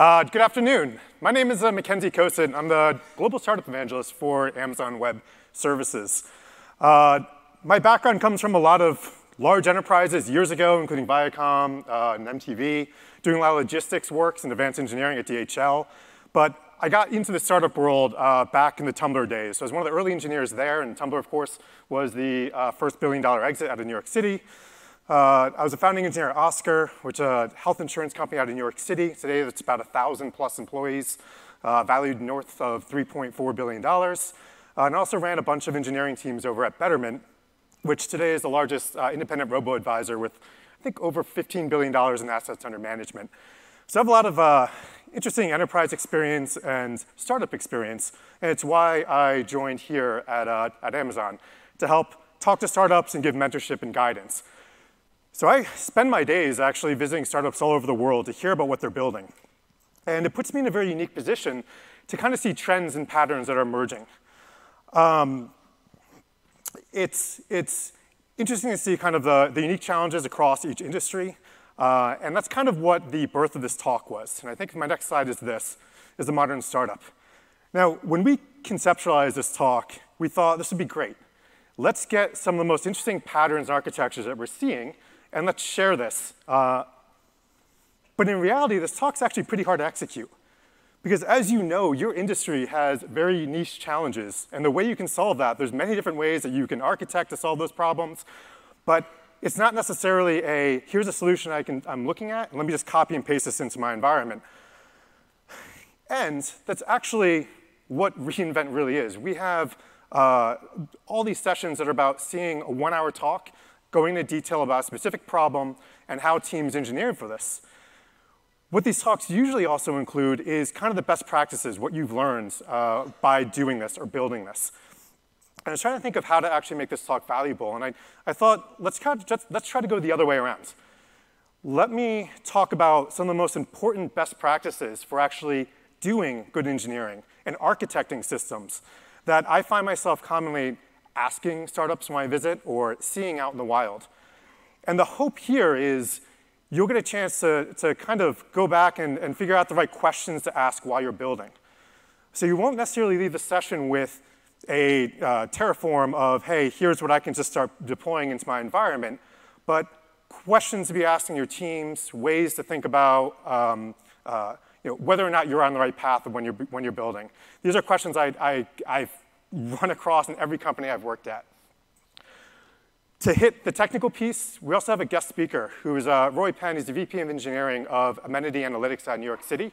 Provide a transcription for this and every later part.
Uh, good afternoon. My name is uh, Mackenzie Kosut. I'm the global startup evangelist for Amazon Web Services. Uh, my background comes from a lot of large enterprises years ago, including Viacom uh, and MTV, doing a lot of logistics works and advanced engineering at DHL. But I got into the startup world uh, back in the Tumblr days. So I was one of the early engineers there, and Tumblr, of course, was the uh, first billion dollar exit out of New York City. Uh, I was a founding engineer at Oscar, which is a health insurance company out of New York City. Today, it's about 1,000 plus employees, uh, valued north of $3.4 billion. Uh, and also ran a bunch of engineering teams over at Betterment, which today is the largest uh, independent robo-advisor with, I think, over $15 billion in assets under management. So I have a lot of uh, interesting enterprise experience and startup experience, and it's why I joined here at, uh, at Amazon to help talk to startups and give mentorship and guidance. So I spend my days actually visiting startups all over the world to hear about what they're building. And it puts me in a very unique position to kind of see trends and patterns that are emerging. Um, it's, it's interesting to see kind of the, the unique challenges across each industry. Uh, and that's kind of what the birth of this talk was. And I think my next slide is this, is the modern startup. Now, when we conceptualized this talk, we thought this would be great. Let's get some of the most interesting patterns and architectures that we're seeing and let's share this. Uh, but in reality, this talk's actually pretty hard to execute. Because as you know, your industry has very niche challenges. And the way you can solve that, there's many different ways that you can architect to solve those problems. But it's not necessarily a, here's a solution I can, I'm looking at, and let me just copy and paste this into my environment. And that's actually what re:Invent really is. We have uh, all these sessions that are about seeing a one-hour talk going into detail about a specific problem and how teams engineered for this. What these talks usually also include is kind of the best practices, what you've learned uh, by doing this or building this. And I was trying to think of how to actually make this talk valuable. And I, I thought, let's, kind of just, let's try to go the other way around. Let me talk about some of the most important best practices for actually doing good engineering and architecting systems that I find myself commonly asking startups when I visit or seeing out in the wild. And the hope here is you'll get a chance to, to kind of go back and, and figure out the right questions to ask while you're building. So you won't necessarily leave the session with a uh, Terraform of, hey, here's what I can just start deploying into my environment, but questions to be asking your teams, ways to think about um, uh, you know, whether or not you're on the right path when you're, when you're building. These are questions I, I, I've run across in every company I've worked at. To hit the technical piece, we also have a guest speaker who is uh, Roy Penn. He's the VP of Engineering of Amenity Analytics at New York City.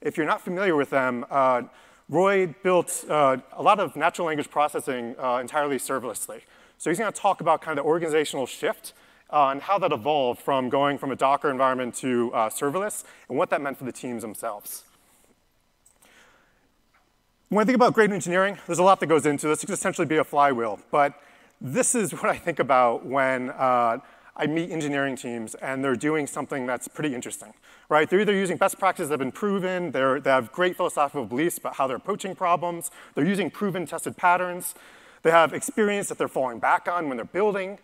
If you're not familiar with them, uh, Roy built uh, a lot of natural language processing uh, entirely serverlessly. So he's going to talk about kind of the organizational shift uh, and how that evolved from going from a Docker environment to uh, serverless and what that meant for the teams themselves. When I think about great engineering, there's a lot that goes into this. It could essentially be a flywheel. But this is what I think about when uh, I meet engineering teams and they're doing something that's pretty interesting, right? They're either using best practices that have been proven, they have great philosophical beliefs about how they're approaching problems, they're using proven tested patterns, they have experience that they're falling back on when they're building.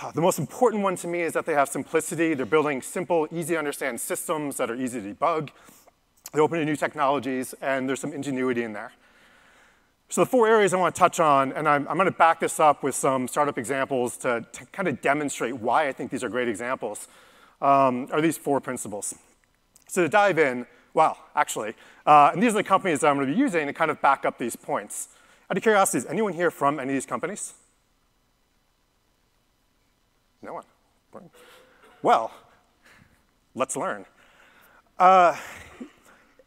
Uh, the most important one to me is that they have simplicity. They're building simple, easy to understand systems that are easy to debug. They open to new technologies, and there's some ingenuity in there. So the four areas I want to touch on, and I'm, I'm going to back this up with some startup examples to, to, kind of demonstrate why I think these are great examples, um, are these four principles. So to dive in, well, actually, uh, and these are the companies that I'm going to be using to kind of back up these points. Out of curiosity, is anyone here from any of these companies? No one. Well, let's learn. Uh,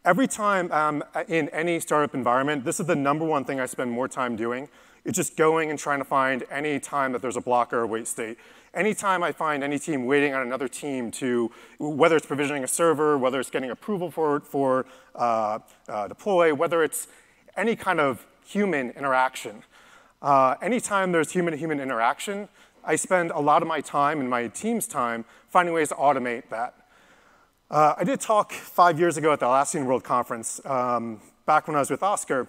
Every time um, in any startup environment, this is the number one thing I spend more time doing. It's just going and trying to find any time that there's a blocker or a wait state. Anytime I find any team waiting on another team to, whether it's provisioning a server, whether it's getting approval for, for uh, uh, deploy, whether it's any kind of human interaction. Uh, anytime there's human-to-human -human interaction, I spend a lot of my time and my team's time finding ways to automate that. Uh, I did talk five years ago at the Atlassian World Conference, um, back when I was with Oscar,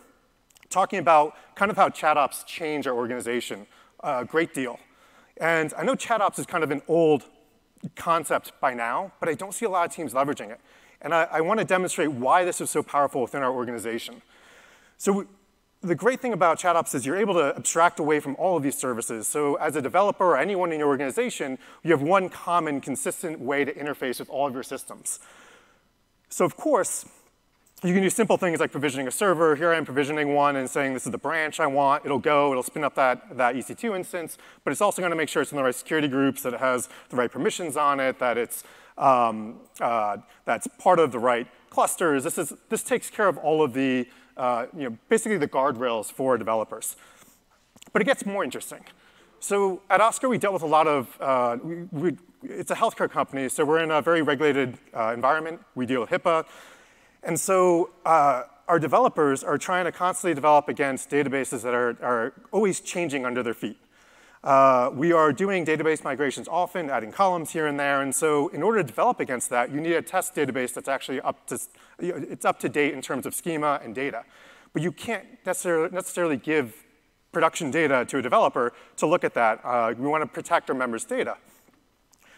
talking about kind of how ChatOps change our organization a great deal. And I know ChatOps is kind of an old concept by now, but I don't see a lot of teams leveraging it. And I, I want to demonstrate why this is so powerful within our organization. So the great thing about ChatOps is you're able to abstract away from all of these services. So as a developer or anyone in your organization, you have one common, consistent way to interface with all of your systems. So of course, you can do simple things like provisioning a server. Here I am provisioning one and saying this is the branch I want. It'll go, it'll spin up that, that EC2 instance, but it's also gonna make sure it's in the right security groups, that it has the right permissions on it, that it's um, uh, that's part of the right clusters. This, is, this takes care of all of the, uh, you know, basically the guardrails for developers. But it gets more interesting. So at Oscar, we dealt with a lot of, uh, we, we, it's a healthcare company, so we're in a very regulated uh, environment. We deal with HIPAA. And so uh, our developers are trying to constantly develop against databases that are, are always changing under their feet. Uh, we are doing database migrations often, adding columns here and there, and so in order to develop against that, you need a test database that's actually up to, it's up to date in terms of schema and data. But you can't necessarily, necessarily give production data to a developer to look at that. Uh, we want to protect our members' data.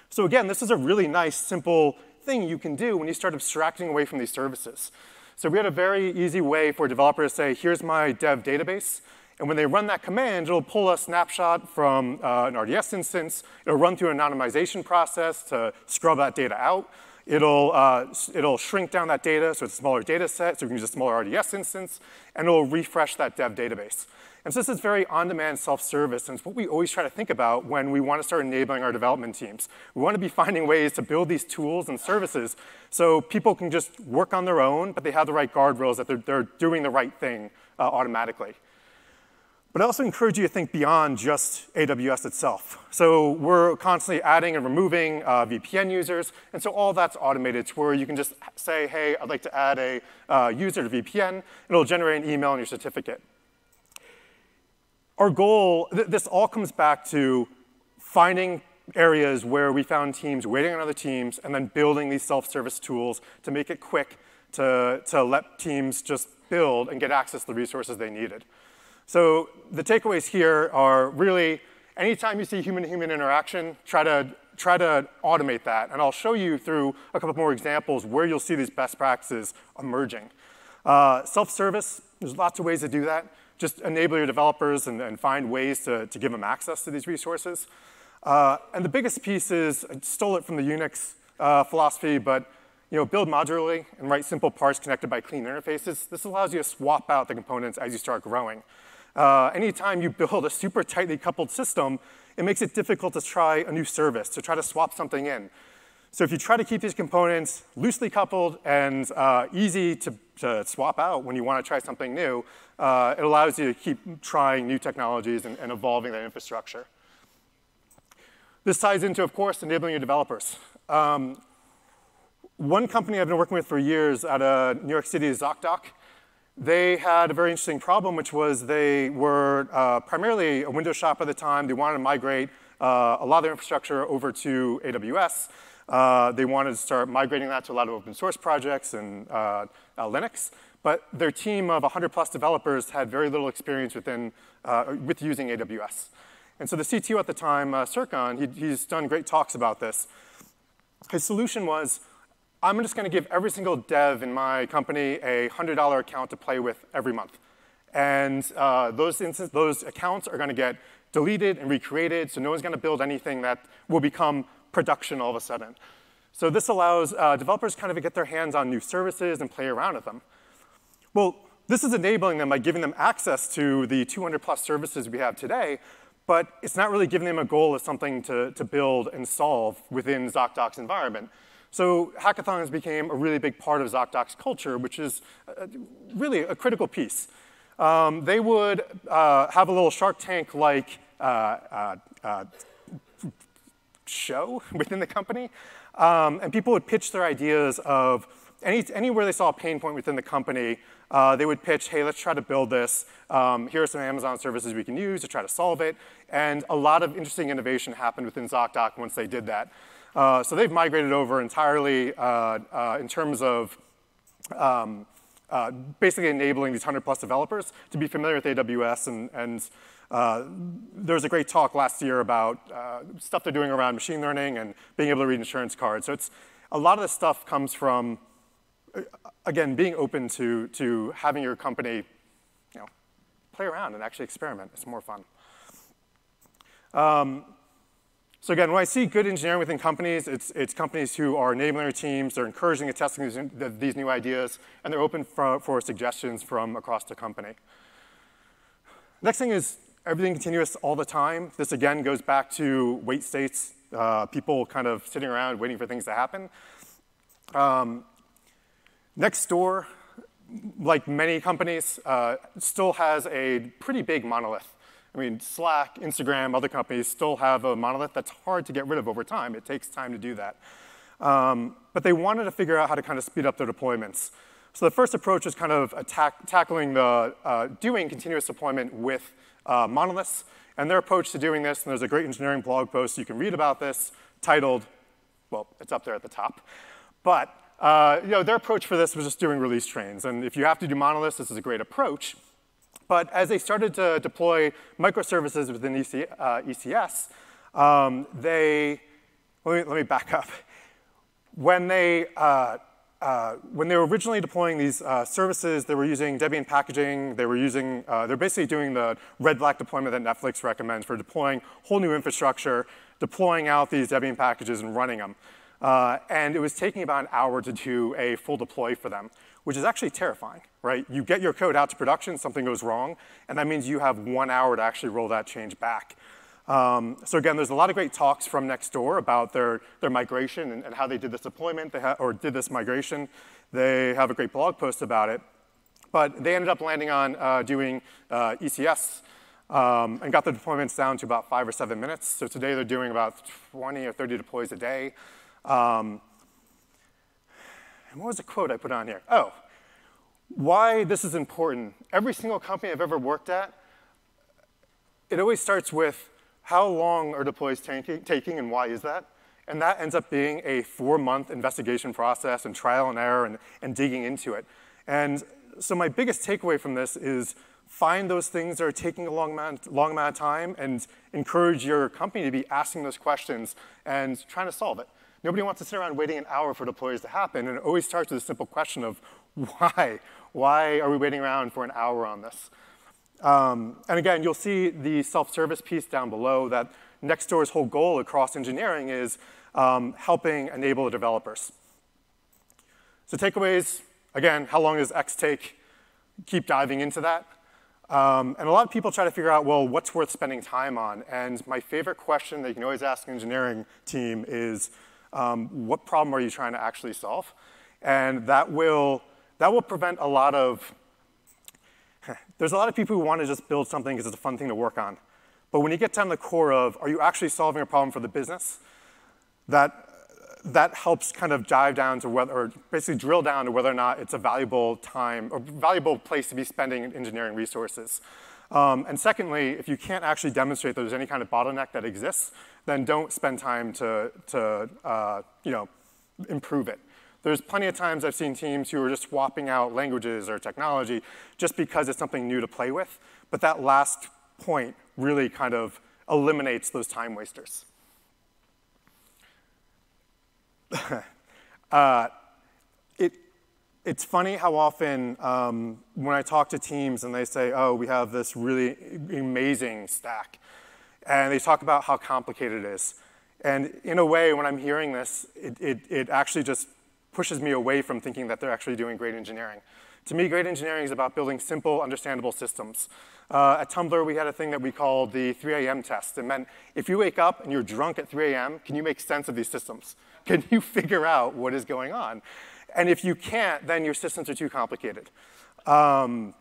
So again, this is a really nice, simple thing you can do when you start abstracting away from these services. So we had a very easy way for a developer to say, here's my dev database. And when they run that command, it'll pull a snapshot from uh, an RDS instance. It'll run through an anonymization process to scrub that data out. It'll, uh, it'll shrink down that data so it's a smaller data set, so we can use a smaller RDS instance, and it'll refresh that dev database. And so this is very on-demand self-service, and it's what we always try to think about when we want to start enabling our development teams. We want to be finding ways to build these tools and services so people can just work on their own, but they have the right guardrails that they're, they're doing the right thing uh, automatically. But I also encourage you to think beyond just AWS itself. So we're constantly adding and removing uh, VPN users, and so all that's automated to where you can just say, hey, I'd like to add a uh, user to VPN, it'll generate an email and your certificate our goal, th this all comes back to finding areas where we found teams waiting on other teams and then building these self-service tools to make it quick to, to let teams just build and get access to the resources they needed. So the takeaways here are really anytime you see human-to-human interaction, try to, try to automate that. And I'll show you through a couple more examples where you'll see these best practices emerging. Uh, self-service, there's lots of ways to do that just enable your developers and, and find ways to, to give them access to these resources. Uh, and the biggest piece is, I stole it from the Unix uh, philosophy, but you know, build modularly and write simple parts connected by clean interfaces. This allows you to swap out the components as you start growing. Uh, anytime you build a super tightly coupled system, it makes it difficult to try a new service, to try to swap something in. So if you try to keep these components loosely coupled and uh, easy to, to, swap out when you want to try something new, uh, it allows you to keep trying new technologies and, and, evolving that infrastructure. This ties into, of course, enabling your developers. Um, one company I've been working with for years out of New York City is ZocDoc. They had a very interesting problem, which was they were uh, primarily a Windows shop at the time. They wanted to migrate uh, a lot of their infrastructure over to AWS. Uh, they wanted to start migrating that to a lot of open source projects and uh, uh, Linux. But their team of 100 plus developers had very little experience within, uh, with using AWS. And so the CTO at the time, uh, he, he's done great talks about this. His solution was, I'm just gonna give every single dev in my company a $100 account to play with every month. And uh, those, those accounts are gonna get deleted and recreated, so no one's gonna build anything that will become production all of a sudden. So this allows uh, developers kind of to get their hands on new services and play around with them. Well, this is enabling them by giving them access to the 200 plus services we have today, but it's not really giving them a goal of something to, to build and solve within ZocDoc's environment. So hackathons became a really big part of ZocDoc's culture, which is uh, really a critical piece. Um, they would uh, have a little Shark Tank-like uh, uh, uh show within the company. Um, and people would pitch their ideas of any, anywhere they saw a pain point within the company, uh, they would pitch, hey, let's try to build this. Um, here are some Amazon services we can use to try to solve it. And a lot of interesting innovation happened within ZocDoc once they did that. Uh, so they've migrated over entirely uh, uh in terms of um, uh, basically enabling these 100 plus developers to be familiar with AWS and, and uh, there was a great talk last year about uh, stuff they're doing around machine learning and being able to read insurance cards. So it's, a lot of this stuff comes from again, being open to, to having your company you know, play around and actually experiment. It's more fun. Um, so again, when I see good engineering within companies, it's, it's companies who are enabling their teams, they're encouraging and testing these, these new ideas, and they're open for, for suggestions from across the company. Next thing is everything continuous all the time. This again goes back to wait states, uh, people kind of sitting around waiting for things to happen. Um, Nextdoor, like many companies, uh, still has a pretty big monolith. I mean, Slack, Instagram, other companies still have a monolith that's hard to get rid of over time. It takes time to do that. Um, but they wanted to figure out how to kind of speed up their deployments. So the first approach is kind of attack, tackling the uh, doing continuous deployment with uh, monoliths. And their approach to doing this, and there's a great engineering blog post you can read about this, titled, well, it's up there at the top. But uh, you know, their approach for this was just doing release trains. And if you have to do monoliths, this is a great approach. But as they started to deploy microservices within EC, uh, ECS, um, they, let me, let me back up. When they, uh, uh, when they were originally deploying these uh, services, they were using Debian packaging. They were using, uh, they're basically doing the red black deployment that Netflix recommends for deploying whole new infrastructure, deploying out these Debian packages and running them. Uh, and it was taking about an hour to do a full deploy for them which is actually terrifying, right? You get your code out to production, something goes wrong, and that means you have one hour to actually roll that change back. Um, so again, there's a lot of great talks from Nextdoor about their, their migration and, and how they did this deployment or did this migration. They have a great blog post about it. But they ended up landing on uh, doing uh, ECS um, and got the deployments down to about five or seven minutes. So today they're doing about 20 or 30 deploys a day. Um, and what was the quote I put on here? Oh, why this is important. Every single company I've ever worked at, it always starts with how long are deploys taking and why is that? And that ends up being a four-month investigation process and trial and error and, and digging into it. And so my biggest takeaway from this is find those things that are taking a long amount, long amount of time and encourage your company to be asking those questions and trying to solve it. Nobody wants to sit around waiting an hour for deploys to happen, and it always starts with a simple question of why? Why are we waiting around for an hour on this? Um, and again, you'll see the self-service piece down below that Nextdoor's whole goal across engineering is um, helping enable the developers. So takeaways, again, how long does X take? Keep diving into that. Um, and a lot of people try to figure out, well, what's worth spending time on? And my favorite question that you can always ask an engineering team is, um, what problem are you trying to actually solve? And that will, that will prevent a lot of, there's a lot of people who want to just build something because it's a fun thing to work on. But when you get down to the core of, are you actually solving a problem for the business? That, that helps kind of dive down to whether, or basically drill down to whether or not it's a valuable time, or valuable place to be spending engineering resources. Um, and secondly, if you can't actually demonstrate there's any kind of bottleneck that exists, then don't spend time to, to uh, you know, improve it. There's plenty of times I've seen teams who are just swapping out languages or technology just because it's something new to play with. But that last point really kind of eliminates those time wasters. uh, it's funny how often um, when I talk to teams and they say, oh, we have this really amazing stack, and they talk about how complicated it is. And in a way, when I'm hearing this, it, it, it actually just pushes me away from thinking that they're actually doing great engineering. To me, great engineering is about building simple, understandable systems. Uh, at Tumblr, we had a thing that we called the 3 a.m. test. It meant if you wake up and you're drunk at 3 a.m., can you make sense of these systems? Can you figure out what is going on? And if you can't, then your systems are too complicated. Um,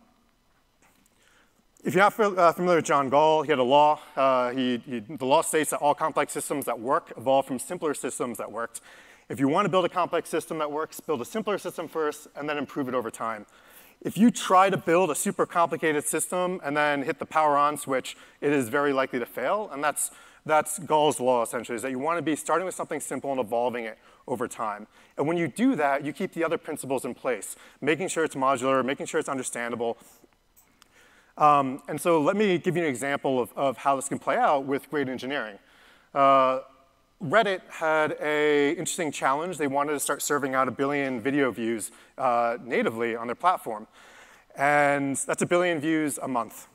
if you're not uh, familiar with John Gall, he had a law. Uh, he, he, the law states that all complex systems that work evolve from simpler systems that worked. If you want to build a complex system that works, build a simpler system first and then improve it over time. If you try to build a super complicated system and then hit the power on switch, it is very likely to fail. And that's, that's Gall's law, essentially, is that you want to be starting with something simple and evolving it over time. And when you do that, you keep the other principles in place, making sure it's modular, making sure it's understandable. Um, and so let me give you an example of, of how this can play out with great engineering. Uh, Reddit had a interesting challenge. They wanted to start serving out a billion video views uh, natively on their platform. And that's a billion views a month.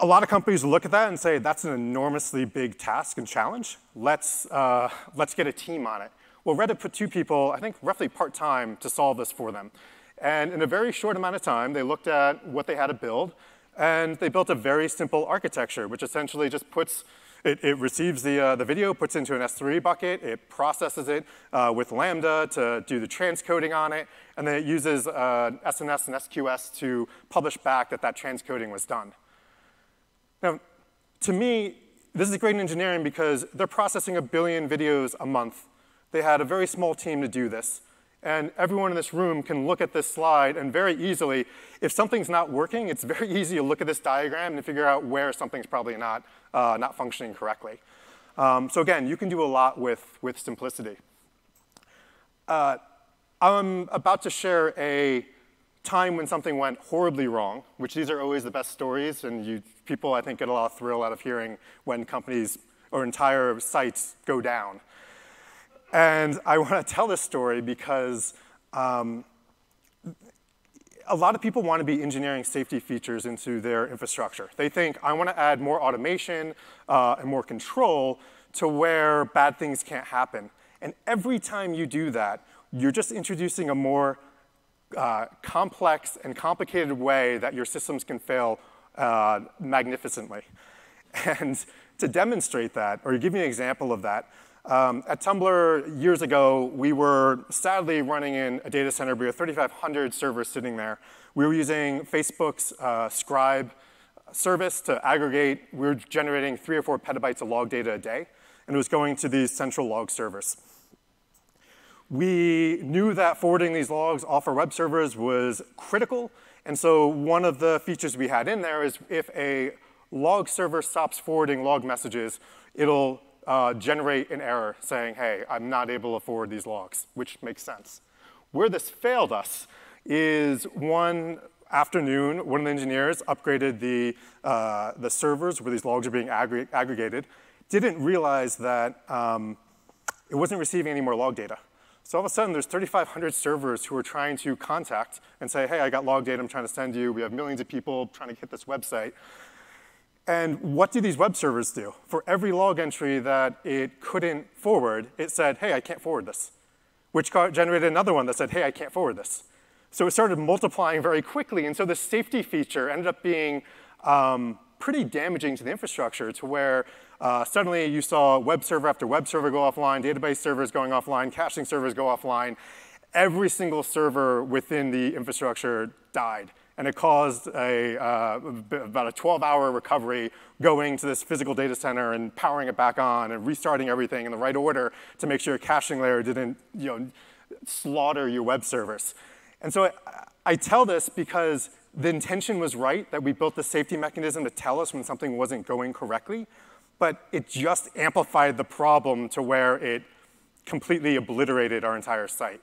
A lot of companies look at that and say, that's an enormously big task and challenge. Let's, uh, let's get a team on it. Well, Reddit put two people, I think roughly part-time, to solve this for them. And in a very short amount of time, they looked at what they had to build, and they built a very simple architecture, which essentially just puts it, it, receives the, uh, the video, puts into an S3 bucket, it processes it uh, with Lambda to do the transcoding on it, and then it uses uh, SNS and SQS to publish back that that transcoding was done. Now, to me, this is great in engineering because they're processing a billion videos a month. They had a very small team to do this. And everyone in this room can look at this slide and very easily, if something's not working, it's very easy to look at this diagram and figure out where something's probably not, uh, not functioning correctly. Um, so again, you can do a lot with, with simplicity. Uh, I'm about to share a time when something went horribly wrong, which these are always the best stories, and you, people, I think, get a lot of thrill out of hearing when companies or entire sites go down. And I want to tell this story because um, a lot of people want to be engineering safety features into their infrastructure. They think, I want to add more automation uh, and more control to where bad things can't happen. And every time you do that, you're just introducing a more uh, complex and complicated way that your systems can fail uh, magnificently. And to demonstrate that, or give you an example of that, um, at Tumblr years ago, we were sadly running in a data center. We had 3,500 servers sitting there. We were using Facebook's uh, Scribe service to aggregate. We were generating three or four petabytes of log data a day, and it was going to these central log servers. We knew that forwarding these logs off our web servers was critical, and so one of the features we had in there is if a log server stops forwarding log messages, it'll uh, generate an error saying, hey, I'm not able to forward these logs, which makes sense. Where this failed us is one afternoon, one of the engineers upgraded the, uh, the servers where these logs are being aggregated, didn't realize that um, it wasn't receiving any more log data. So all of a sudden, there's 3,500 servers who are trying to contact and say, hey, I got log data I'm trying to send you. We have millions of people trying to hit this website. And what do these web servers do? For every log entry that it couldn't forward, it said, hey, I can't forward this, which generated another one that said, hey, I can't forward this. So it started multiplying very quickly. And so the safety feature ended up being um, pretty damaging to the infrastructure to where uh, suddenly you saw web server after web server go offline, database servers going offline, caching servers go offline. Every single server within the infrastructure died and it caused a, uh, about a 12-hour recovery going to this physical data center and powering it back on and restarting everything in the right order to make sure your caching layer didn't you know, slaughter your web service. And so I, I tell this because the intention was right, that we built the safety mechanism to tell us when something wasn't going correctly, but it just amplified the problem to where it completely obliterated our entire site.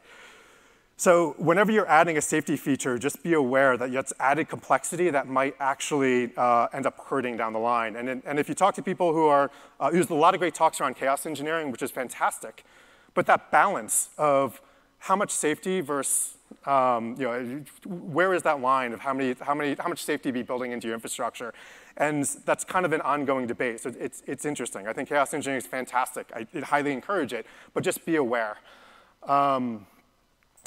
So whenever you're adding a safety feature, just be aware that it's added complexity that might actually uh, end up hurting down the line. And, and if you talk to people who are, uh, there's a lot of great talks around chaos engineering, which is fantastic. But that balance of how much safety versus, um, you know, where is that line of how, many, how, many, how much safety be building into your infrastructure? And that's kind of an ongoing debate. So it's, it's interesting. I think chaos engineering is fantastic. I, highly encourage it, but just be aware. Um,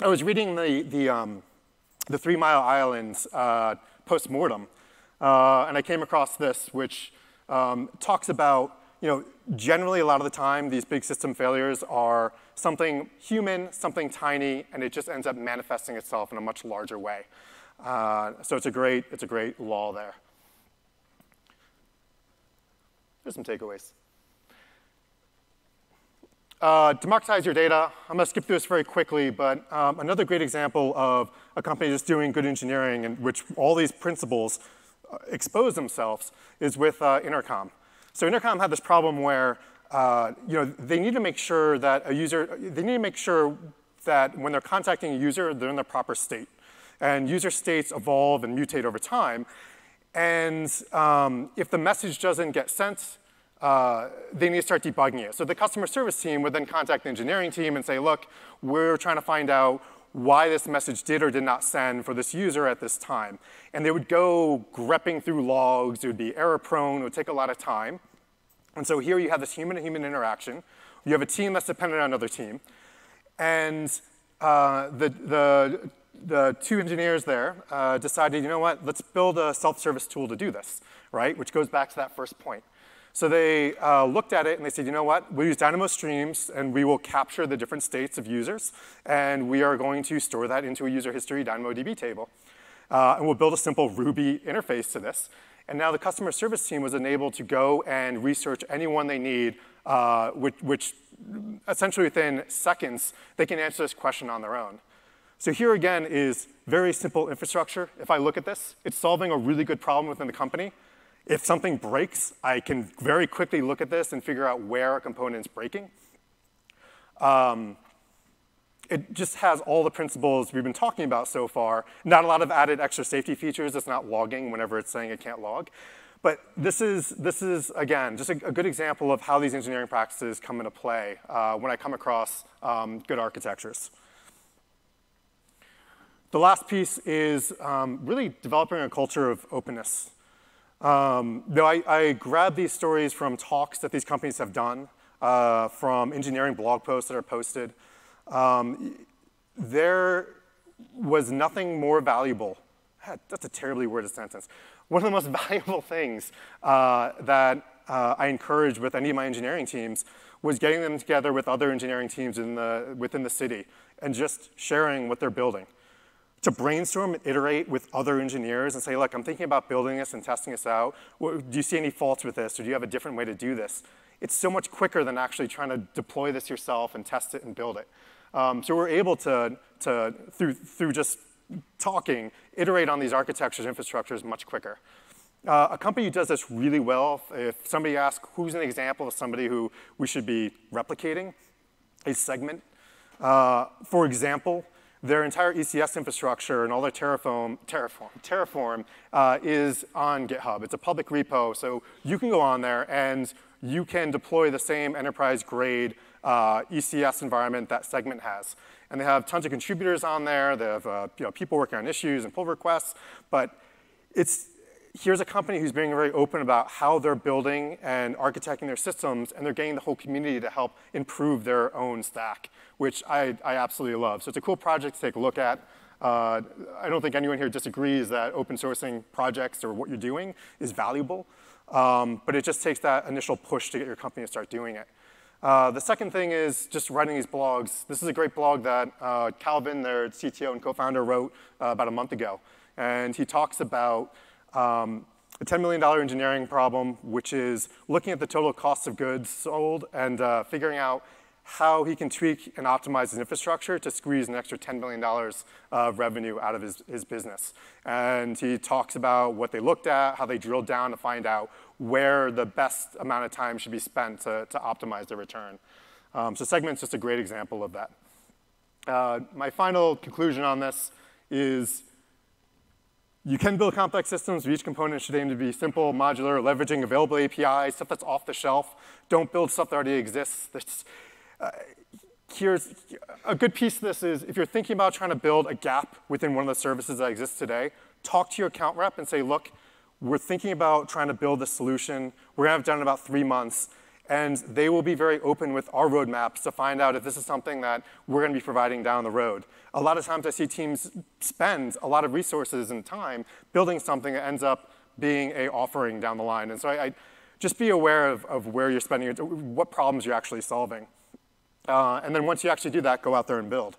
I was reading the, the, um, the Three Mile Islands uh, post-mortem, uh, and I came across this, which um, talks about, you know, generally a lot of the time, these big system failures are something human, something tiny, and it just ends up manifesting itself in a much larger way. Uh, so it's a great, it's a great law there. Here's some takeaways. Uh, democratize your data. I'm going to skip through this very quickly, but um, another great example of a company that's doing good engineering in which all these principles uh, expose themselves is with uh, Intercom. So Intercom had this problem where uh, you know, they need to make sure that a user, they need to make sure that when they're contacting a user, they're in the proper state. And user states evolve and mutate over time. And um, if the message doesn't get sent, uh, they need to start debugging it. So the customer service team would then contact the engineering team and say, look, we're trying to find out why this message did or did not send for this user at this time. And they would go grepping through logs. It would be error prone. It would take a lot of time. And so here you have this human-to-human interaction. You have a team that's dependent on another team. And uh, the, the, the two engineers there uh, decided, you know what, let's build a self-service tool to do this, right? Which goes back to that first point. So they uh, looked at it and they said, you know what, we'll use Dynamo Streams and we will capture the different states of users and we are going to store that into a user history DynamoDB table. Uh, and we'll build a simple Ruby interface to this. And now the customer service team was enabled to go and research anyone they need, uh, which, which essentially within seconds, they can answer this question on their own. So here again is very simple infrastructure. If I look at this, it's solving a really good problem within the company. If something breaks, I can very quickly look at this and figure out where a component is breaking. Um, it just has all the principles we've been talking about so far. Not a lot of added extra safety features. It's not logging whenever it's saying it can't log. But this is, this is again, just a, a good example of how these engineering practices come into play uh, when I come across um, good architectures. The last piece is um, really developing a culture of openness. Um, no, I, I grabbed these stories from talks that these companies have done, uh, from engineering blog posts that are posted. Um, there was nothing more valuable. That's a terribly worded sentence. One of the most valuable things uh, that uh, I encourage with any of my engineering teams was getting them together with other engineering teams in the, within the city and just sharing what they're building to brainstorm and iterate with other engineers and say, look, I'm thinking about building this and testing this out. Do you see any faults with this, or do you have a different way to do this? It's so much quicker than actually trying to deploy this yourself and test it and build it. Um, so we're able to, to through, through just talking, iterate on these architectures, infrastructures much quicker. Uh, a company does this really well, if somebody asks who's an example of somebody who we should be replicating, a segment. Uh, for example, their entire ECS infrastructure and all their Terraform, Terraform, Terraform uh, is on GitHub. It's a public repo, so you can go on there and you can deploy the same enterprise-grade uh, ECS environment that Segment has. And they have tons of contributors on there. They have uh, you know, people working on issues and pull requests. But it's, here's a company who's being very open about how they're building and architecting their systems, and they're getting the whole community to help improve their own stack which I, I absolutely love. So it's a cool project to take a look at. Uh, I don't think anyone here disagrees that open sourcing projects or what you're doing is valuable, um, but it just takes that initial push to get your company to start doing it. Uh, the second thing is just writing these blogs. This is a great blog that uh, Calvin, their CTO and co-founder, wrote uh, about a month ago. And he talks about um, a $10 million engineering problem, which is looking at the total cost of goods sold and uh, figuring out how he can tweak and optimize his infrastructure to squeeze an extra $10 million of revenue out of his, his business. And he talks about what they looked at, how they drilled down to find out where the best amount of time should be spent to, to optimize the return. Um, so Segment's just a great example of that. Uh, my final conclusion on this is you can build complex systems, but each component should aim to be simple, modular, leveraging available APIs, stuff that's off the shelf. Don't build stuff that already exists. Uh, here's a good piece of this is if you're thinking about trying to build a gap within one of the services that exists today, talk to your account rep and say, look, we're thinking about trying to build a solution. We're to have done in about three months. And they will be very open with our roadmaps to find out if this is something that we're to be providing down the road. A lot of times I see teams spend a lot of resources and time building something that ends up being a offering down the line. And so I, I just be aware of, of where you're spending, what problems you're actually solving. Uh, and then once you actually do that, go out there and build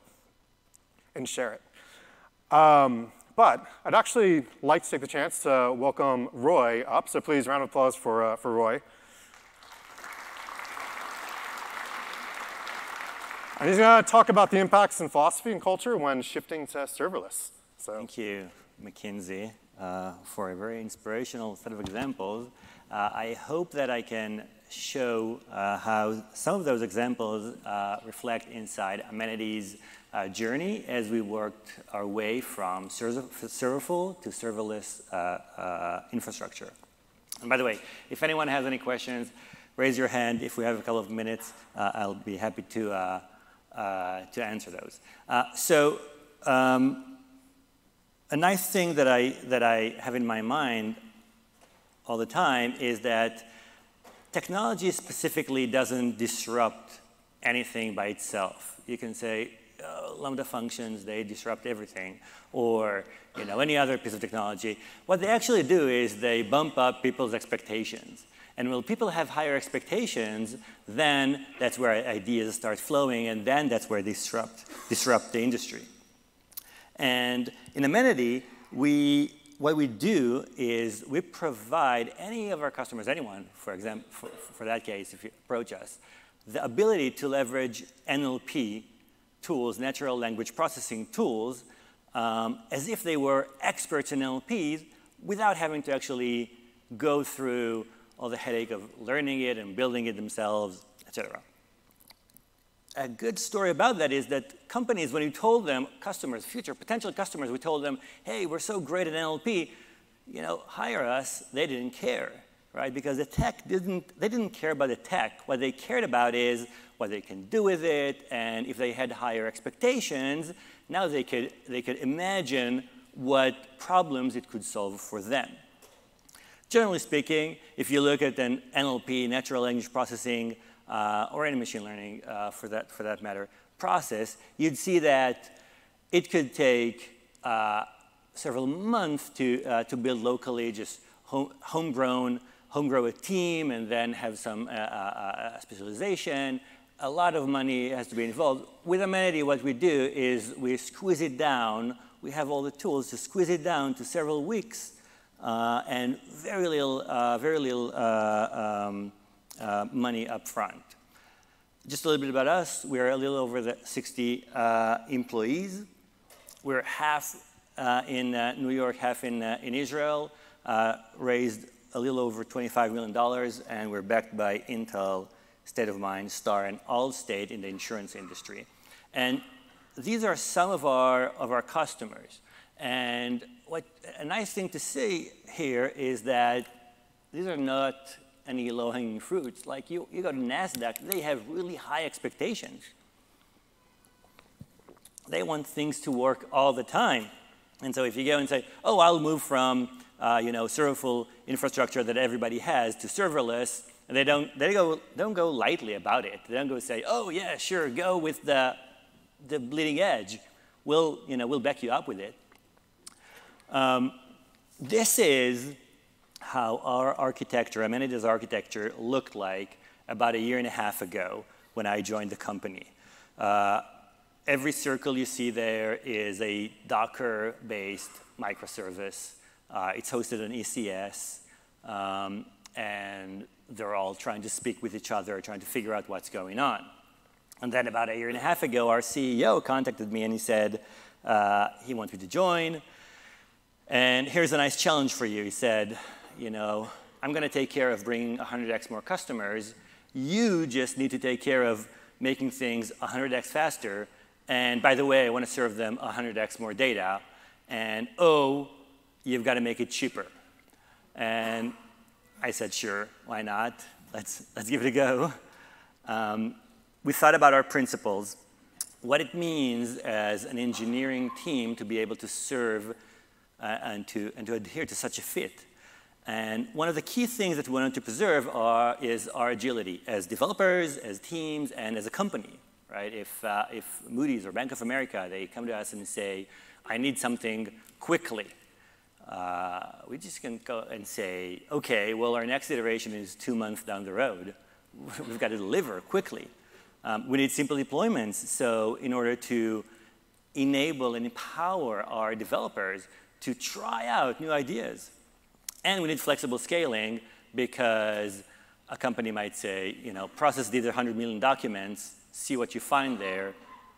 and share it. Um, but I'd actually like to take the chance to welcome Roy up. So please, round of applause for, uh, for Roy. And he's going to talk about the impacts in philosophy and culture when shifting to serverless. So. Thank you, Mackenzie, uh, for a very inspirational set of examples. Uh, I hope that I can show uh, how some of those examples uh, reflect inside Amenity's uh, journey as we worked our way from serverful to serverless uh, uh, infrastructure. And by the way, if anyone has any questions, raise your hand if we have a couple of minutes. Uh, I'll be happy to, uh, uh, to answer those. So um, a nice thing that I, that I have in my mind all the time is that technology specifically doesn't disrupt anything by itself. You can say, uh, Lambda functions, they disrupt everything, or you know, any other piece of technology. What they actually do is they bump up people's expectations. And when people have higher expectations, then that's where ideas start flowing, and then that's where they disrupt, disrupt the industry. And in Amenity, we, what we do is we provide any of our customers, anyone, for example, for, for that case, if you approach us, the ability to leverage NLP tools, natural language processing tools, um, as if they were experts in NLP without having to actually go through all the headache of learning it and building it themselves, etc. A good story about that is that companies, when we told them, customers, future potential customers, we told them, hey, we're so great at NLP, you know, hire us, they didn't care, right? Because the tech didn't, they didn't care about the tech. What they cared about is what they can do with it, and if they had higher expectations, now they could, they could imagine what problems it could solve for them. Generally speaking, if you look at an NLP, natural language processing, uh, or any machine learning uh, for, that, for that matter, process, you'd see that it could take uh, several months to, uh, to build locally, just home, homegrown, homegrow a team, and then have some uh, uh, specialization. A lot of money has to be involved. With Amenity, what we do is we squeeze it down. We have all the tools to squeeze it down to several weeks uh, and very little, uh, very little uh, um, uh, money up front. Just a little bit about us. We're a little over the 60 uh, employees. We're half in New York, half in, in Israel. raised a little over $25 million, and we're backed by Intel, State of Mind, Star, and Allstate in the insurance industry. And these are some of our, of our customers. And what a nice thing to see here is that these are not any low-hanging fruits. Like you, you go to NASDAQ, they have really high expectations. They want things to work all the time. And so if you go and say, oh, I'll move from uh, you know, serverful infrastructure that everybody has to serverless, and they don't, they go, don't go lightly about it. They don't go say, oh, yeah, sure, go with the, the bleeding edge. We'll, you know, we'll back you up with it. Um, this is how our architecture, Amenity's architecture, looked like about a year and a half ago when I joined the company. Uh, every circle you see there is a Docker-based microservice. Uh, it's hosted on ECS, um, and they're all trying to speak with each other, trying to figure out what's going on. And then about a year and a half ago, our CEO contacted me and he said uh, he wanted me to join. And here's a nice challenge for you. He said, you know, I'm going to take care of bringing 100x more customers. You just need to take care of making things 100x faster. And by the way, I want to serve them 100x more data. And oh, you've got to make it cheaper. And I said, sure, why not? Let's, let's give it a go. Um, we thought about our principles, what it means as an engineering team to be able to serve uh, and, to, and to adhere to such a fit. And one of the key things that we wanted to preserve are, is our agility as developers, as teams, and as a company, right? If, uh, if Moody's or Bank of America, they come to us and say, I need something quickly, uh, we just can go and say, okay, well, our next iteration is two months down the road. We've got to deliver quickly. Um, we need simple deployments. So in order to enable and empower our developers to try out new ideas. And we need flexible scaling because a company might say, you know, process these 100 million documents, see what you find there,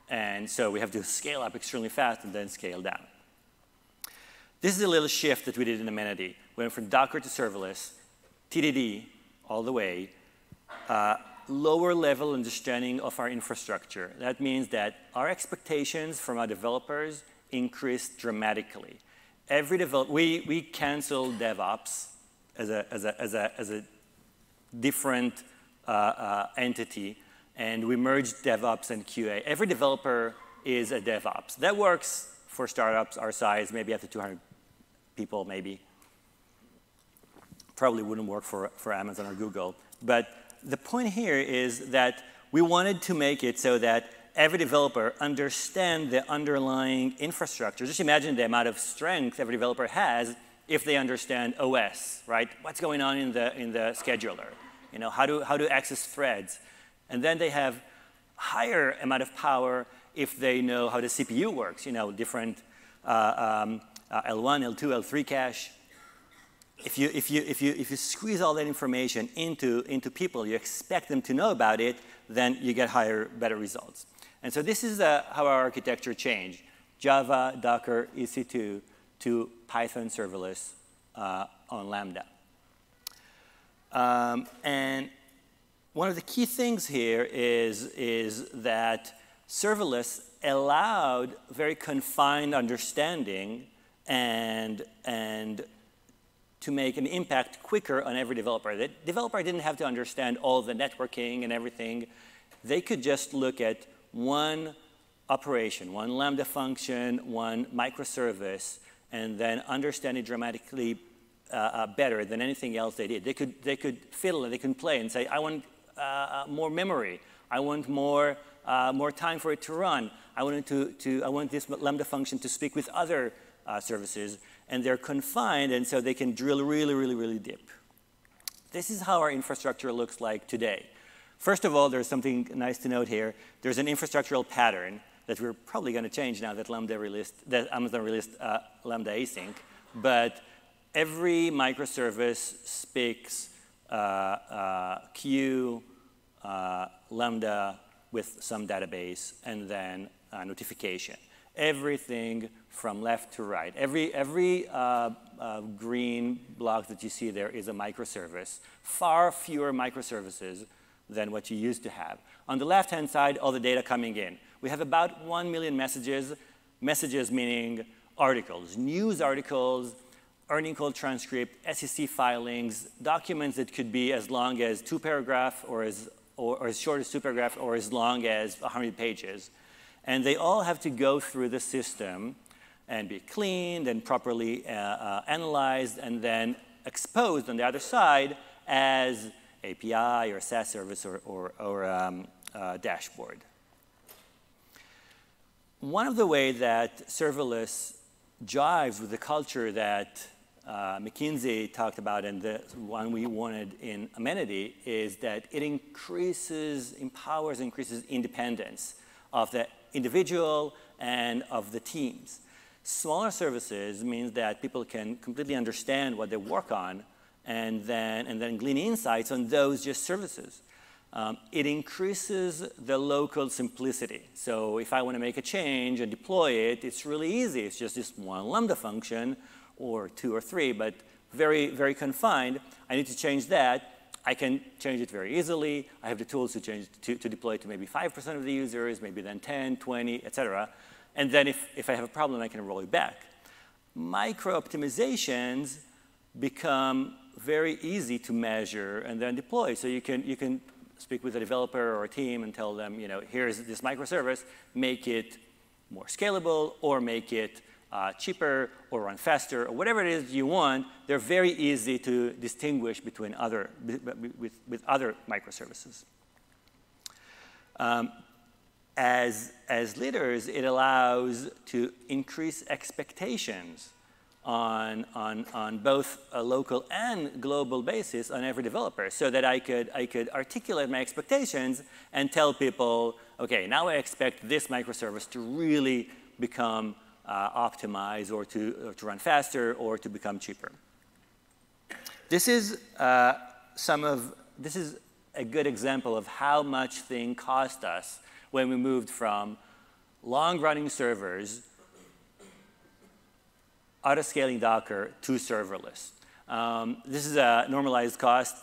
and so we have to scale up extremely fast and then scale down. This is a little shift that we did in Amenity. We went from Docker to serverless, TDD all the way, uh, lower level understanding of our infrastructure. That means that our expectations from our developers increased dramatically every develop, we, we canceled DevOps as a, as, a, as, a, as a different uh, uh, entity, and we merged DevOps and QA. Every developer is a DevOps. That works for startups our size, maybe up to 200 people, maybe. Probably wouldn't work for, for Amazon or Google. But the point here is that we wanted to make it so that every developer understand the underlying infrastructure. Just imagine the amount of strength every developer has if they understand OS, right? What's going on in the, in the scheduler? You know, how to, how to access threads. And then they have higher amount of power if they know how the CPU works, you know, different uh, um, uh, L1, L2, L3 cache. If you, if, you, if, you, if you squeeze all that information into, into people, you expect them to know about it, then you get higher, better results. And so this is uh, how our architecture changed. Java, Docker, EC2 to Python serverless uh, on Lambda. Um, and one of the key things here is, is that serverless allowed very confined understanding and, and to make an impact quicker on every developer. The developer didn't have to understand all the networking and everything. They could just look at one operation, one Lambda function, one microservice, and then understand it dramatically uh, uh, better than anything else they did. They could, they could fiddle and they could play and say, I want uh, uh more memory. I want more, uh, more time for it to run. I want, to, to, I want this Lambda function to speak with other uh, services. And they're confined, and so they can drill really, really, really deep. This is how our infrastructure looks like today. First of all, there's something nice to note here. There's an infrastructural pattern that we're probably going to change now that Lambda released, that Amazon released uh, Lambda Async. But every microservice speaks uh, uh, queue, uh, Lambda with some database, and then notification. Everything from left to right. Every, every uh, uh, green block that you see there is a microservice. Far fewer microservices than what you used to have. On the left-hand side, all the data coming in. We have about 1 million messages, messages meaning articles, news articles, earning call transcript, SEC filings, documents that could be as long as two paragraphs or as, or, or as short as two paragraphs or as long as 100 pages. And they all have to go through the system and be cleaned and properly uh, uh, analyzed and then exposed on the other side as API or SaaS service or, or, or um, uh, dashboard. One of the ways that serverless jives with the culture that uh, Mackenzie talked about and the one we wanted in Amenity is that it increases, empowers, increases independence of the individual and of the teams. Smaller services means that people can completely understand what they work on and then, and then glean insights on those just services. Um, it increases the local simplicity. So if I want to make a change and deploy it, it's really easy. It's just this one Lambda function or two or three, but very, very confined. I need to change that. I can change it very easily. I have the tools to change to, to deploy to maybe 5% of the users, maybe then 10, 20, et cetera. And then if, if I have a problem, I can roll it back. Micro optimizations become very easy to measure and then deploy. So you can, you can speak with a developer or a team and tell them, you know, here's this microservice, make it more scalable or make it uh, cheaper or run faster or whatever it is you want, they're very easy to distinguish between other, with, with other microservices. Um, as, as leaders, it allows to increase expectations on, on, on both a local and global basis on every developer so that I could, I could articulate my expectations and tell people, okay, now I expect this microservice to really become uh, optimized or to, or to run faster or to become cheaper. This is uh, some of, this is a good example of how much thing cost us when we moved from long-running servers auto-scaling Docker to serverless. Um, this is a normalized cost.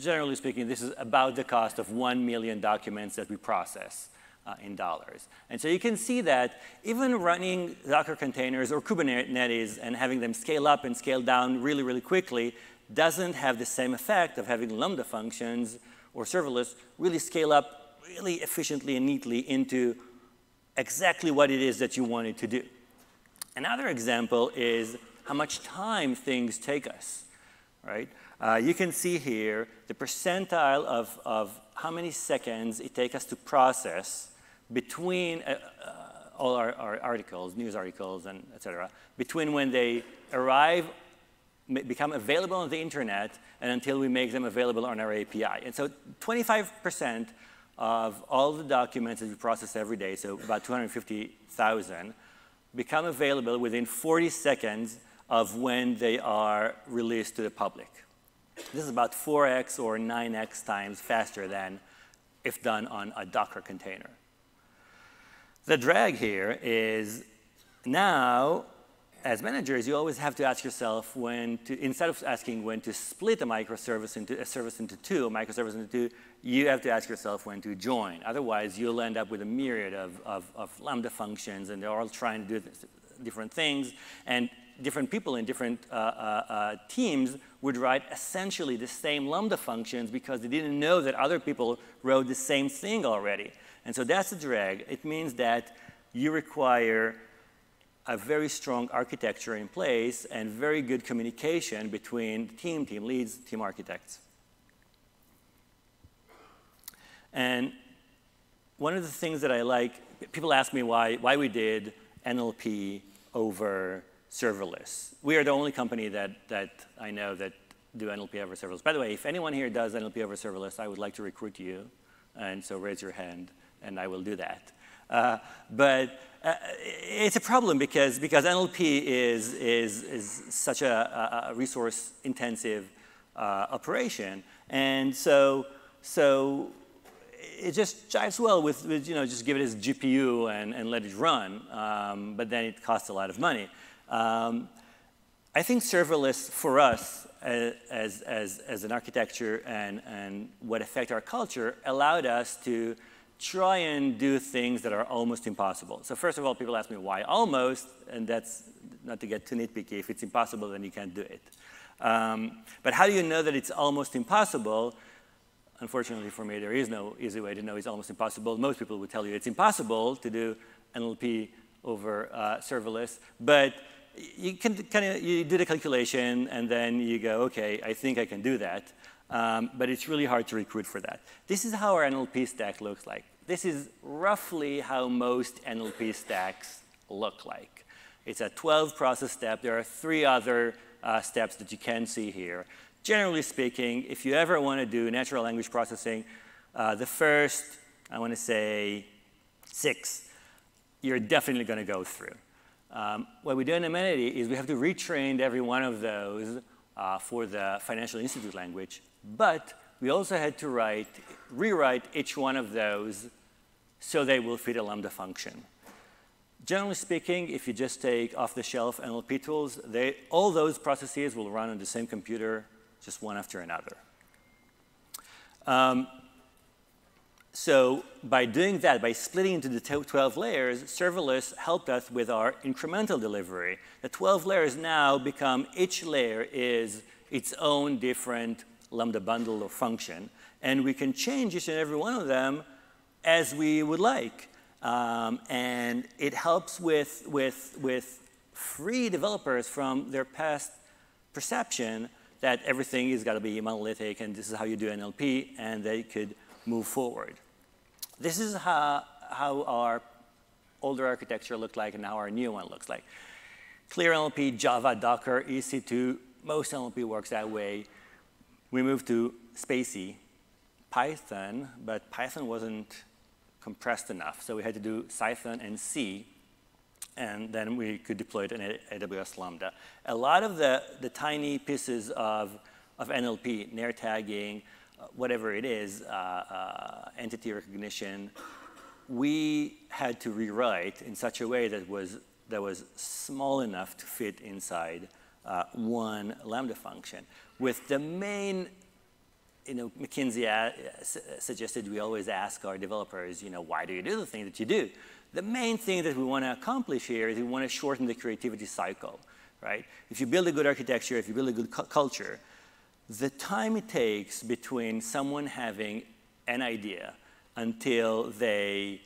Generally speaking, this is about the cost of 1 million documents that we process uh, in dollars. And so you can see that even running Docker containers or Kubernetes and having them scale up and scale down really, really quickly doesn't have the same effect of having Lambda functions or serverless really scale up really efficiently and neatly into exactly what it is that you wanted to do. Another example is how much time things take us, right? Uh, you can see here the percentile of, of how many seconds it takes us to process between uh, uh, all our, our, articles, news articles, and et cetera, between when they arrive, become available on the internet, and until we make them available on our API. And so 25% of all the documents that we process every day, so about 250,000, become available within 40 seconds of when they are released to the public. This is about 4x or 9x times faster than if done on a Docker container. The drag here is now, as managers, you always have to ask yourself when to, instead of asking when to split a microservice into a service into two, a microservice into two, you have to ask yourself when to join. Otherwise, you'll end up with a myriad of, of, of Lambda functions, and they're all trying to do different things. And different people in different uh, uh, uh, teams would write essentially the same Lambda functions because they didn't know that other people wrote the same thing already. And so that's a drag. It means that you require a very strong architecture in place and very good communication between team, team leads, team architects. And one of the things that I like, people ask me why, why we did NLP over serverless. We are the only company that, that I know that do NLP over serverless. By the way, if anyone here does NLP over serverless, I would like to recruit you. And so raise your hand, and I will do that. Uh, but uh, it's a problem because, because NLP is, is, is such a, a resource-intensive uh, operation. And so, so it just jives well with, with, you know, just give it as GPU and, and let it run. Um, but then it costs a lot of money. Um, I think serverless for us uh, as, as, as an architecture and, and what affect our culture allowed us to try and do things that are almost impossible. So first of all, people ask me why almost, and that's not to get too nitpicky. If it's impossible, then you can't do it. Um, but how do you know that it's almost impossible? Unfortunately for me, there is no easy way to know it's almost impossible. Most people would tell you it's impossible to do NLP over uh, serverless, but you can kind of you do the calculation and then you go, okay, I think I can do that. Um, but it's really hard to recruit for that. This is how our NLP stack looks like. This is roughly how most NLP stacks look like. It's a 12 process step. There are three other uh, steps that you can see here. Generally speaking, if you ever want to do natural language processing, uh, the first, I want to say, six, you're definitely going to go through. Um, what we do in Amenity is we have to retrain every one of those uh, for the financial institute language, but we also had to write, rewrite each one of those so they will fit a Lambda function. Generally speaking, if you just take off-the-shelf NLP tools, they, all those processes will run on the same computer, just one after another. Um, so by doing that, by splitting into the 12 layers, serverless helped us with our incremental delivery. The 12 layers now become, each layer is its own different Lambda bundle or function. And we can change each and every one of them as we would like. Um, and it helps with, with, with free developers from their past perception that everything has got to be monolithic and this is how you do NLP, and they could move forward. This is how, how our older architecture looked like and how our new one looks like. Clear NLP, Java, Docker, EC2, most NLP works that way. We moved to spaCy, Python, but Python wasn't compressed enough. So we had to do Cython and C, and then we could deploy it in AWS Lambda. A lot of the, the tiny pieces of, of NLP, NER tagging, whatever it is, uh, uh, entity recognition, we had to rewrite in such a way that was, that was small enough to fit inside uh, one Lambda function. With the main, you know, Mackenzie suggested we always ask our developers, you know, why do you do the thing that you do? The main thing that we want to accomplish here is we want to shorten the creativity cycle, right? If you build a good architecture, if you build a good cu culture, the time it takes between someone having an idea until they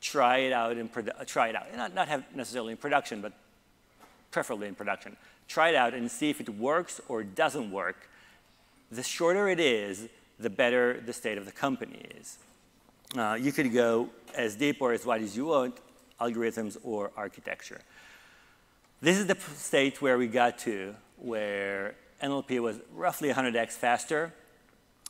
try it out in try it out, not, not have necessarily in production, but preferably in production. Try it out and see if it works or doesn't work. The shorter it is, the better the state of the company is. Uh, you could go as deep or as wide as you want, algorithms or architecture. This is the state where we got to, where NLP was roughly 100x faster.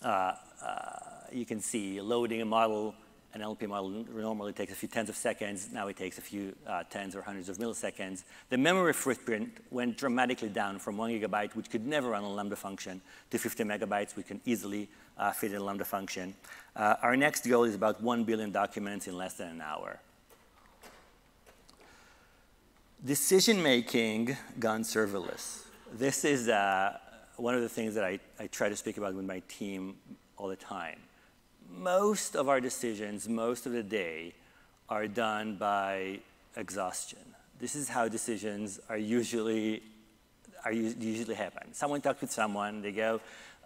Uh, uh, you can see loading a model, an NLP model normally takes a few tens of seconds. Now it takes a few uh, tens or hundreds of milliseconds. The memory footprint went dramatically down from one gigabyte, which could never run a Lambda function, to 50 megabytes, we can easily uh, fit in a Lambda function. Uh, our next goal is about 1 billion documents in less than an hour. Decision making gone serverless. This is uh, one of the things that I, I try to speak about with my team all the time. Most of our decisions, most of the day, are done by exhaustion. This is how decisions are usually, are usually happen. Someone talks with someone, they go,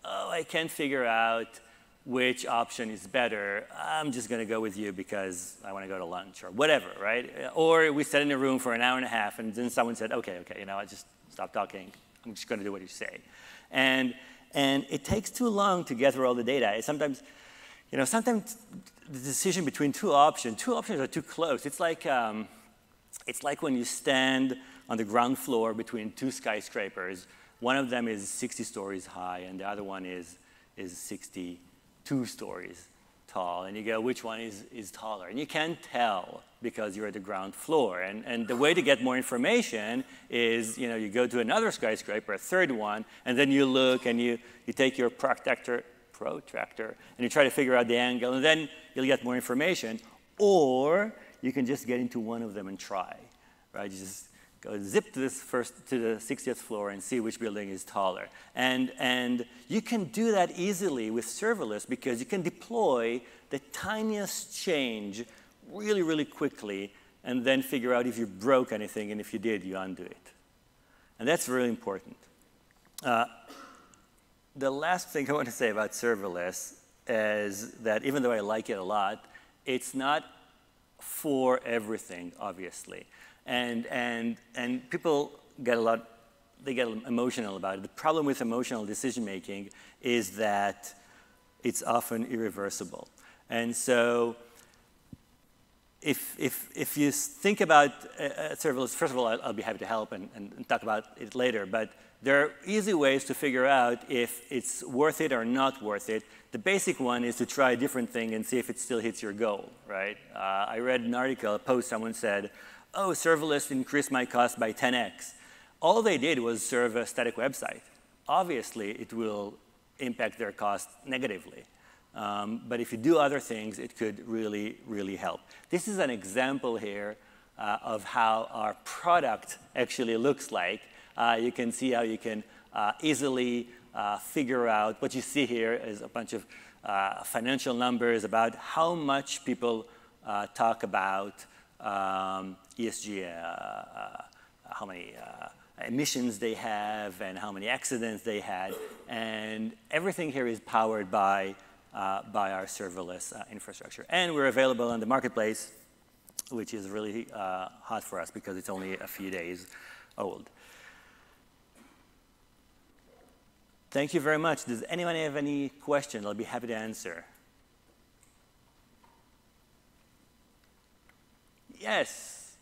oh, I can't figure out which option is better. I'm just going to go with you because I want to go to lunch or whatever, right? Or we sat in a room for an hour and a half and then someone said, okay, okay, you know, I just stop talking. I'm just going to do what you say. And, and it takes too long to gather all the data. sometimes, you know, sometimes the decision between two options, two options are too close. It's like, um, it's like when you stand on the ground floor between two skyscrapers one of them is 60 stories high, and the other one is, is 62 stories tall. And you go, which one is, is taller? And you can't tell because you're at the ground floor. And, and the way to get more information is, you know, you go to another skyscraper, a third one, and then you look and you, you take your protractor, protractor and you try to figure out the angle, and then you'll get more information. Or you can just get into one of them and try, right? You just go zip to this first to the 60th floor and see which building is taller. And, and you can do that easily with serverless because you can deploy the tiniest change really, really quickly and then figure out if you broke anything, and if you did, you undo it. And that's really important. Uh, the last thing I want to say about serverless is that even though I like it a lot, it's not for everything, obviously and, and, and people get a lot, they get emotional about it. The problem with emotional decision making is that it's often irreversible. And so if, if, if you think about uh, serverless, first of all, I'll, I'll be happy to help and, and, talk about it later, but there are easy ways to figure out if it's worth it or not worth it. The basic one is to try a different thing and see if it still hits your goal, right? Uh, I read an article, a post someone said, oh, serverless increased my cost by 10x. All they did was serve a static website. Obviously, it will impact their cost negatively. Um, but if you do other things, it could really, really help. This is an example here uh, of how our product actually looks like. Uh, you can see how you can uh, easily uh, figure out what you see here is a bunch of uh, financial numbers about how much people uh, talk about um, ESG, uh, uh, how many uh, emissions they have and how many accidents they had. And everything here is powered by, by our serverless infrastructure. And we're available on the marketplace, which is really hot for us because it's only a few days old. Thank you very much. Does anyone have any questions? I'll be happy to answer. Yes.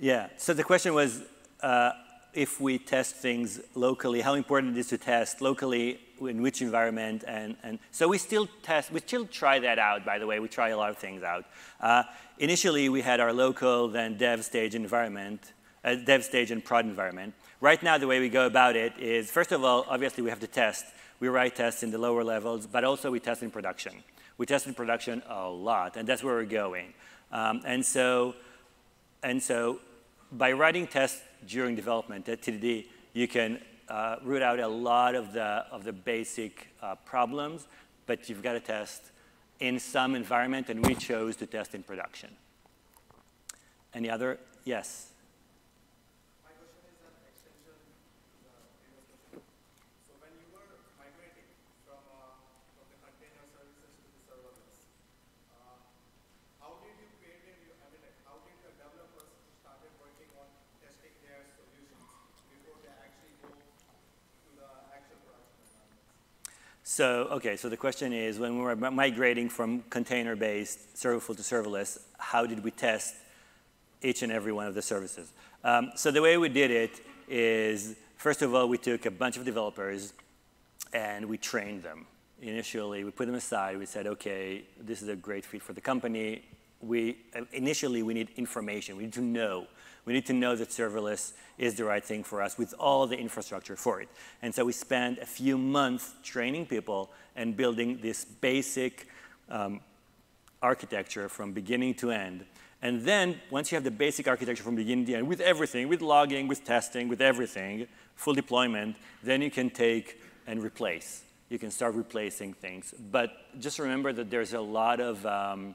Yeah, so the question was uh, if we test things locally, how important it is to test locally, in which environment, and, and so we still test, we still try that out, by the way, we try a lot of things out. Uh, initially, we had our local, then dev stage environment, uh, dev stage and prod environment. Right now, the way we go about it is, first of all, obviously we have to test. We write tests in the lower levels, but also we test in production. We test in production a lot, and that's where we're going. Um, and so, and so by writing tests during development at TDD, you can uh, root out a lot of the, of the basic uh, problems but you've got to test in some environment, and we chose to test in production. Any other? Yes. So, okay, so the question is, when we were migrating from container-based serverful to serverless, how did we test each and every one of the services? Um, so the way we did it is, first of all, we took a bunch of developers and we trained them. Initially, we put them aside. We said, okay, this is a great fit for the company. We, initially, we need information. We need to know we need to know that serverless is the right thing for us with all the infrastructure for it. And so we spent a few months training people and building this basic um, architecture from beginning to end. And then once you have the basic architecture from beginning to end with everything, with logging, with testing, with everything, full deployment, then you can take and replace. You can start replacing things. But just remember that there's a lot of um,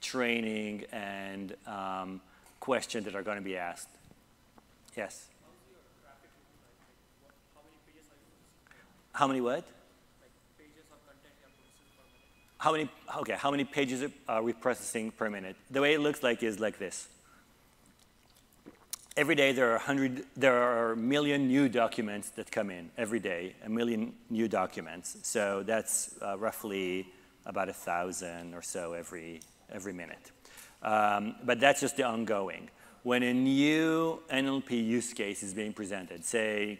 training and um, questions that are going to be asked. Yes? How many what? How many, okay, how many pages are we processing per minute? The way it looks like is like this. Every day there are 100, there are a million new documents that come in every day, a million new documents. So that's uh, roughly about a thousand or so every, every minute. Um, but that's just the ongoing. When a new NLP use case is being presented, say,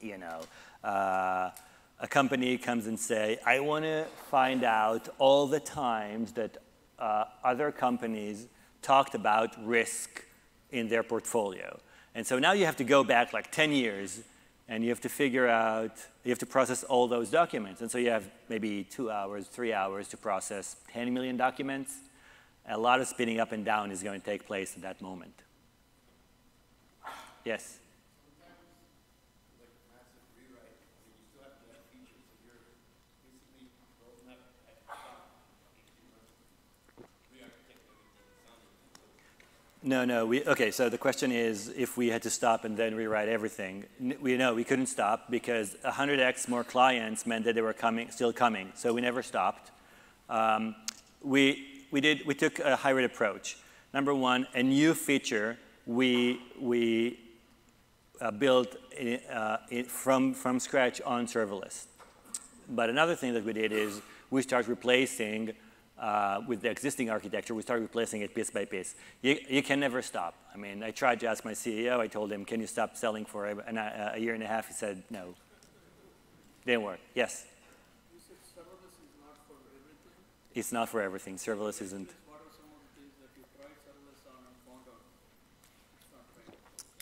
you know, uh, a company comes and say, I want to find out all the times that uh, other companies talked about risk in their portfolio. And so now you have to go back like 10 years and you have to figure out, you have to process all those documents. And so you have maybe two hours, three hours to process 10 million documents a lot of spinning up and down is going to take place at that moment. Yes? No, no. We, okay, so the question is if we had to stop and then rewrite everything. We know we couldn't stop because 100x more clients meant that they were coming, still coming. So we never stopped. Um, we, we, did, we took a hybrid approach. Number one, a new feature we, we uh, built in, uh, in, from, from scratch on serverless. But another thing that we did is we started replacing uh, with the existing architecture, we started replacing it piece by piece. You, you, can never stop. I mean, I tried to ask my CEO, I told him, can you stop selling for a, a, a year and a half? He said, no. Didn't work. Yes? It's not for everything. Serverless isn't.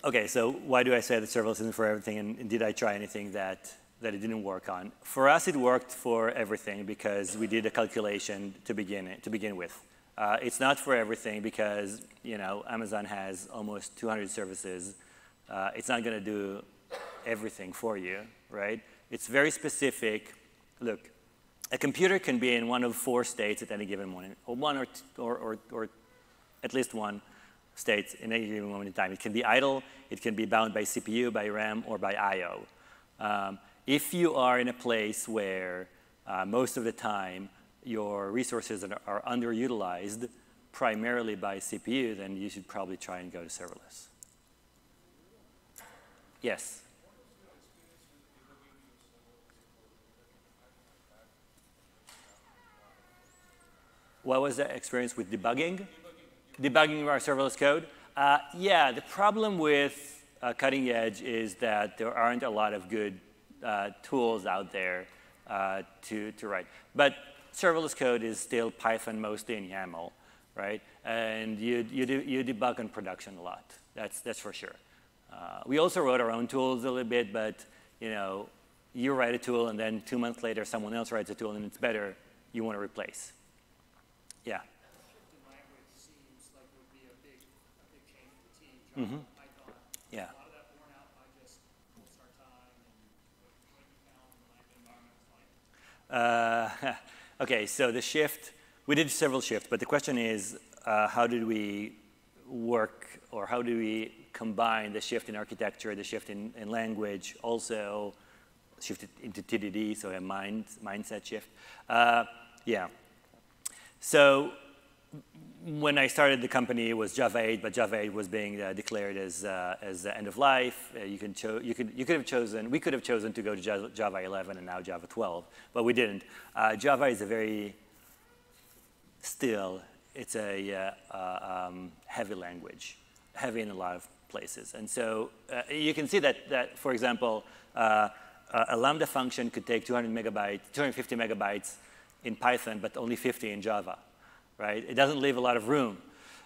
Okay, so why do I say that serverless isn't for everything, and, did I try anything that, that it didn't work on? For us, it worked for everything because we did a calculation to begin, it, to begin with. Uh, it's not for everything because you know Amazon has almost 200 services. Uh, it's not going to do everything for you, right? It's very specific. Look, a computer can be in one of four states at any given moment, or one or, or, or, or at least one state in any given moment in time. It can be idle, it can be bound by CPU, by RAM, or by I.O. Um, if you are in a place where uh, most of the time your resources are, are underutilized primarily by CPU, then you should probably try and go to serverless. Yes? What was the experience with debugging? Debugging, our serverless code? Uh, yeah, the problem with uh, cutting edge is that there aren't a lot of good uh, tools out there uh, to, to write. But serverless code is still Python mostly in YAML, right? And you, you, do, you debug in production a lot. That's, that's for sure. Uh, we also wrote our own tools a little bit, but you know, you write a tool and then two months later someone else writes a tool and it's better, you want to replace. Yeah. Mm-hmm. Yeah. A lot of that born out I just pull start time and project down the like environment like. Uh, Okay, so the shift, we did several shifts, but the question is, uh, how did we work, or how do we combine the shift in architecture, the shift in, in language, also shifted into TDD, so a mind, mindset shift. Uh, yeah. So when I started the company, it was Java 8, but Java 8 was being uh, declared as, uh, as the end of life. Uh, you, can you, could, you could have chosen, we could have chosen to go to Java 11 and now Java 12, but we didn't. Uh, Java is a very, still, it's a uh, uh, um, heavy language, heavy in a lot of places. And so you can see that, that for example, a Lambda function could take 200 megabytes, 250 megabytes in Python, but only 50 in Java right? It doesn't leave a lot of room.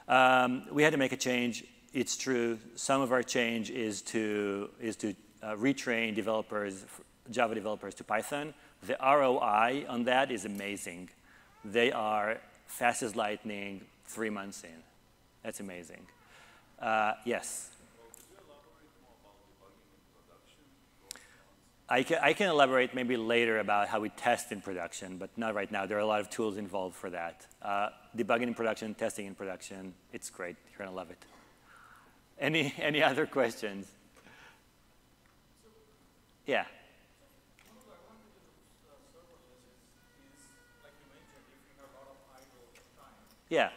Um, we had to make a change. It's true. Some of our change is to, is to uh, retrain developers, Java developers to Python. The ROI on that is amazing. They are fast as lightning three months in. That's amazing. Uh, yes? I can, I can elaborate maybe later about how we test in production, but not right now. There are a lot of tools involved for that. Uh, debugging in production, testing in production, it's great. You're going to love it. Any, any other questions? Yeah. Yeah.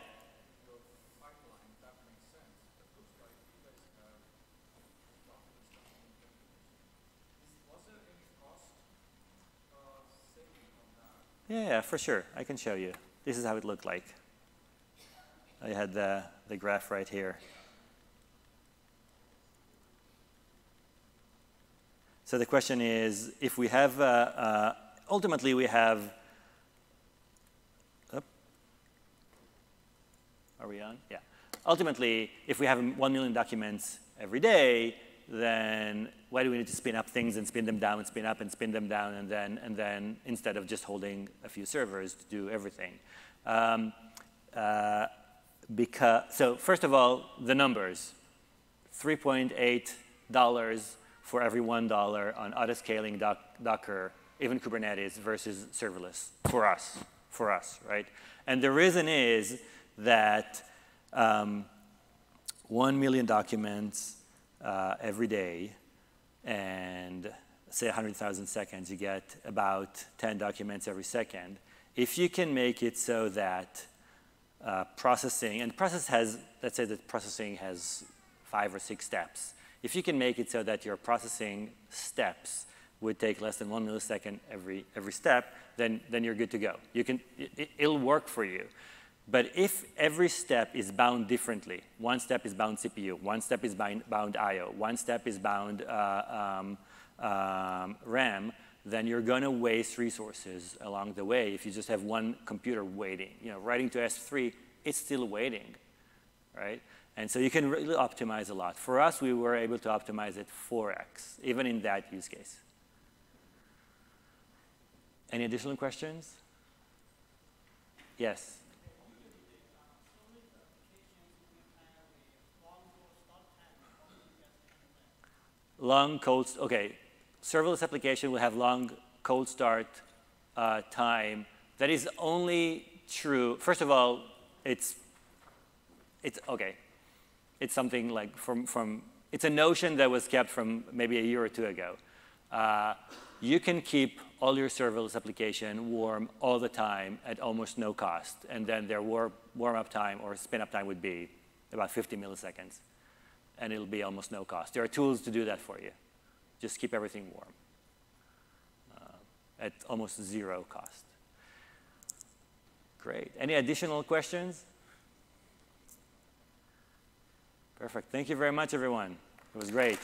Yeah, for sure. I can show you. This is how it looked like. I had the, the graph right here. So the question is, if we have, uh, uh, ultimately we have, oh, are we on? Yeah. Ultimately, if we have 1 million documents every day, then why do we need to spin up things and spin them down and spin up and spin them down and then, and then instead of just holding a few servers to do everything? Um, uh, because, so first of all, the numbers. $3.8 for every $1 on autoscaling doc, Docker, even Kubernetes versus serverless for us, for us, right? And the reason is that um, 1 million documents uh, every day and say 100,000 seconds, you get about 10 documents every second. If you can make it so that uh, processing, and process has, let's say that processing has five or six steps. If you can make it so that your processing steps would take less than one millisecond every, every step, then, then you're good to go. You can, it, it'll work for you. But if every step is bound differently, one step is bound CPU, one step is bound, bound I.O., one step is bound uh, um, um, RAM, then you're going to waste resources along the way if you just have one computer waiting. You know, writing to S3, it's still waiting, right? And so you can really optimize a lot. For us, we were able to optimize it 4x, even in that use case. Any additional questions? Yes. Long cold, okay, serverless application will have long cold start uh, time. That is only true, first of all, it's, it's, okay, it's something like from, from, it's a notion that was kept from maybe a year or two ago. Uh, you can keep all your serverless application warm all the time at almost no cost. And then their warm, warm up time or spin up time would be about 50 milliseconds and it'll be almost no cost. There are tools to do that for you. Just keep everything warm uh, at almost zero cost. Great. Any additional questions? Perfect. Thank you very much, everyone. It was great.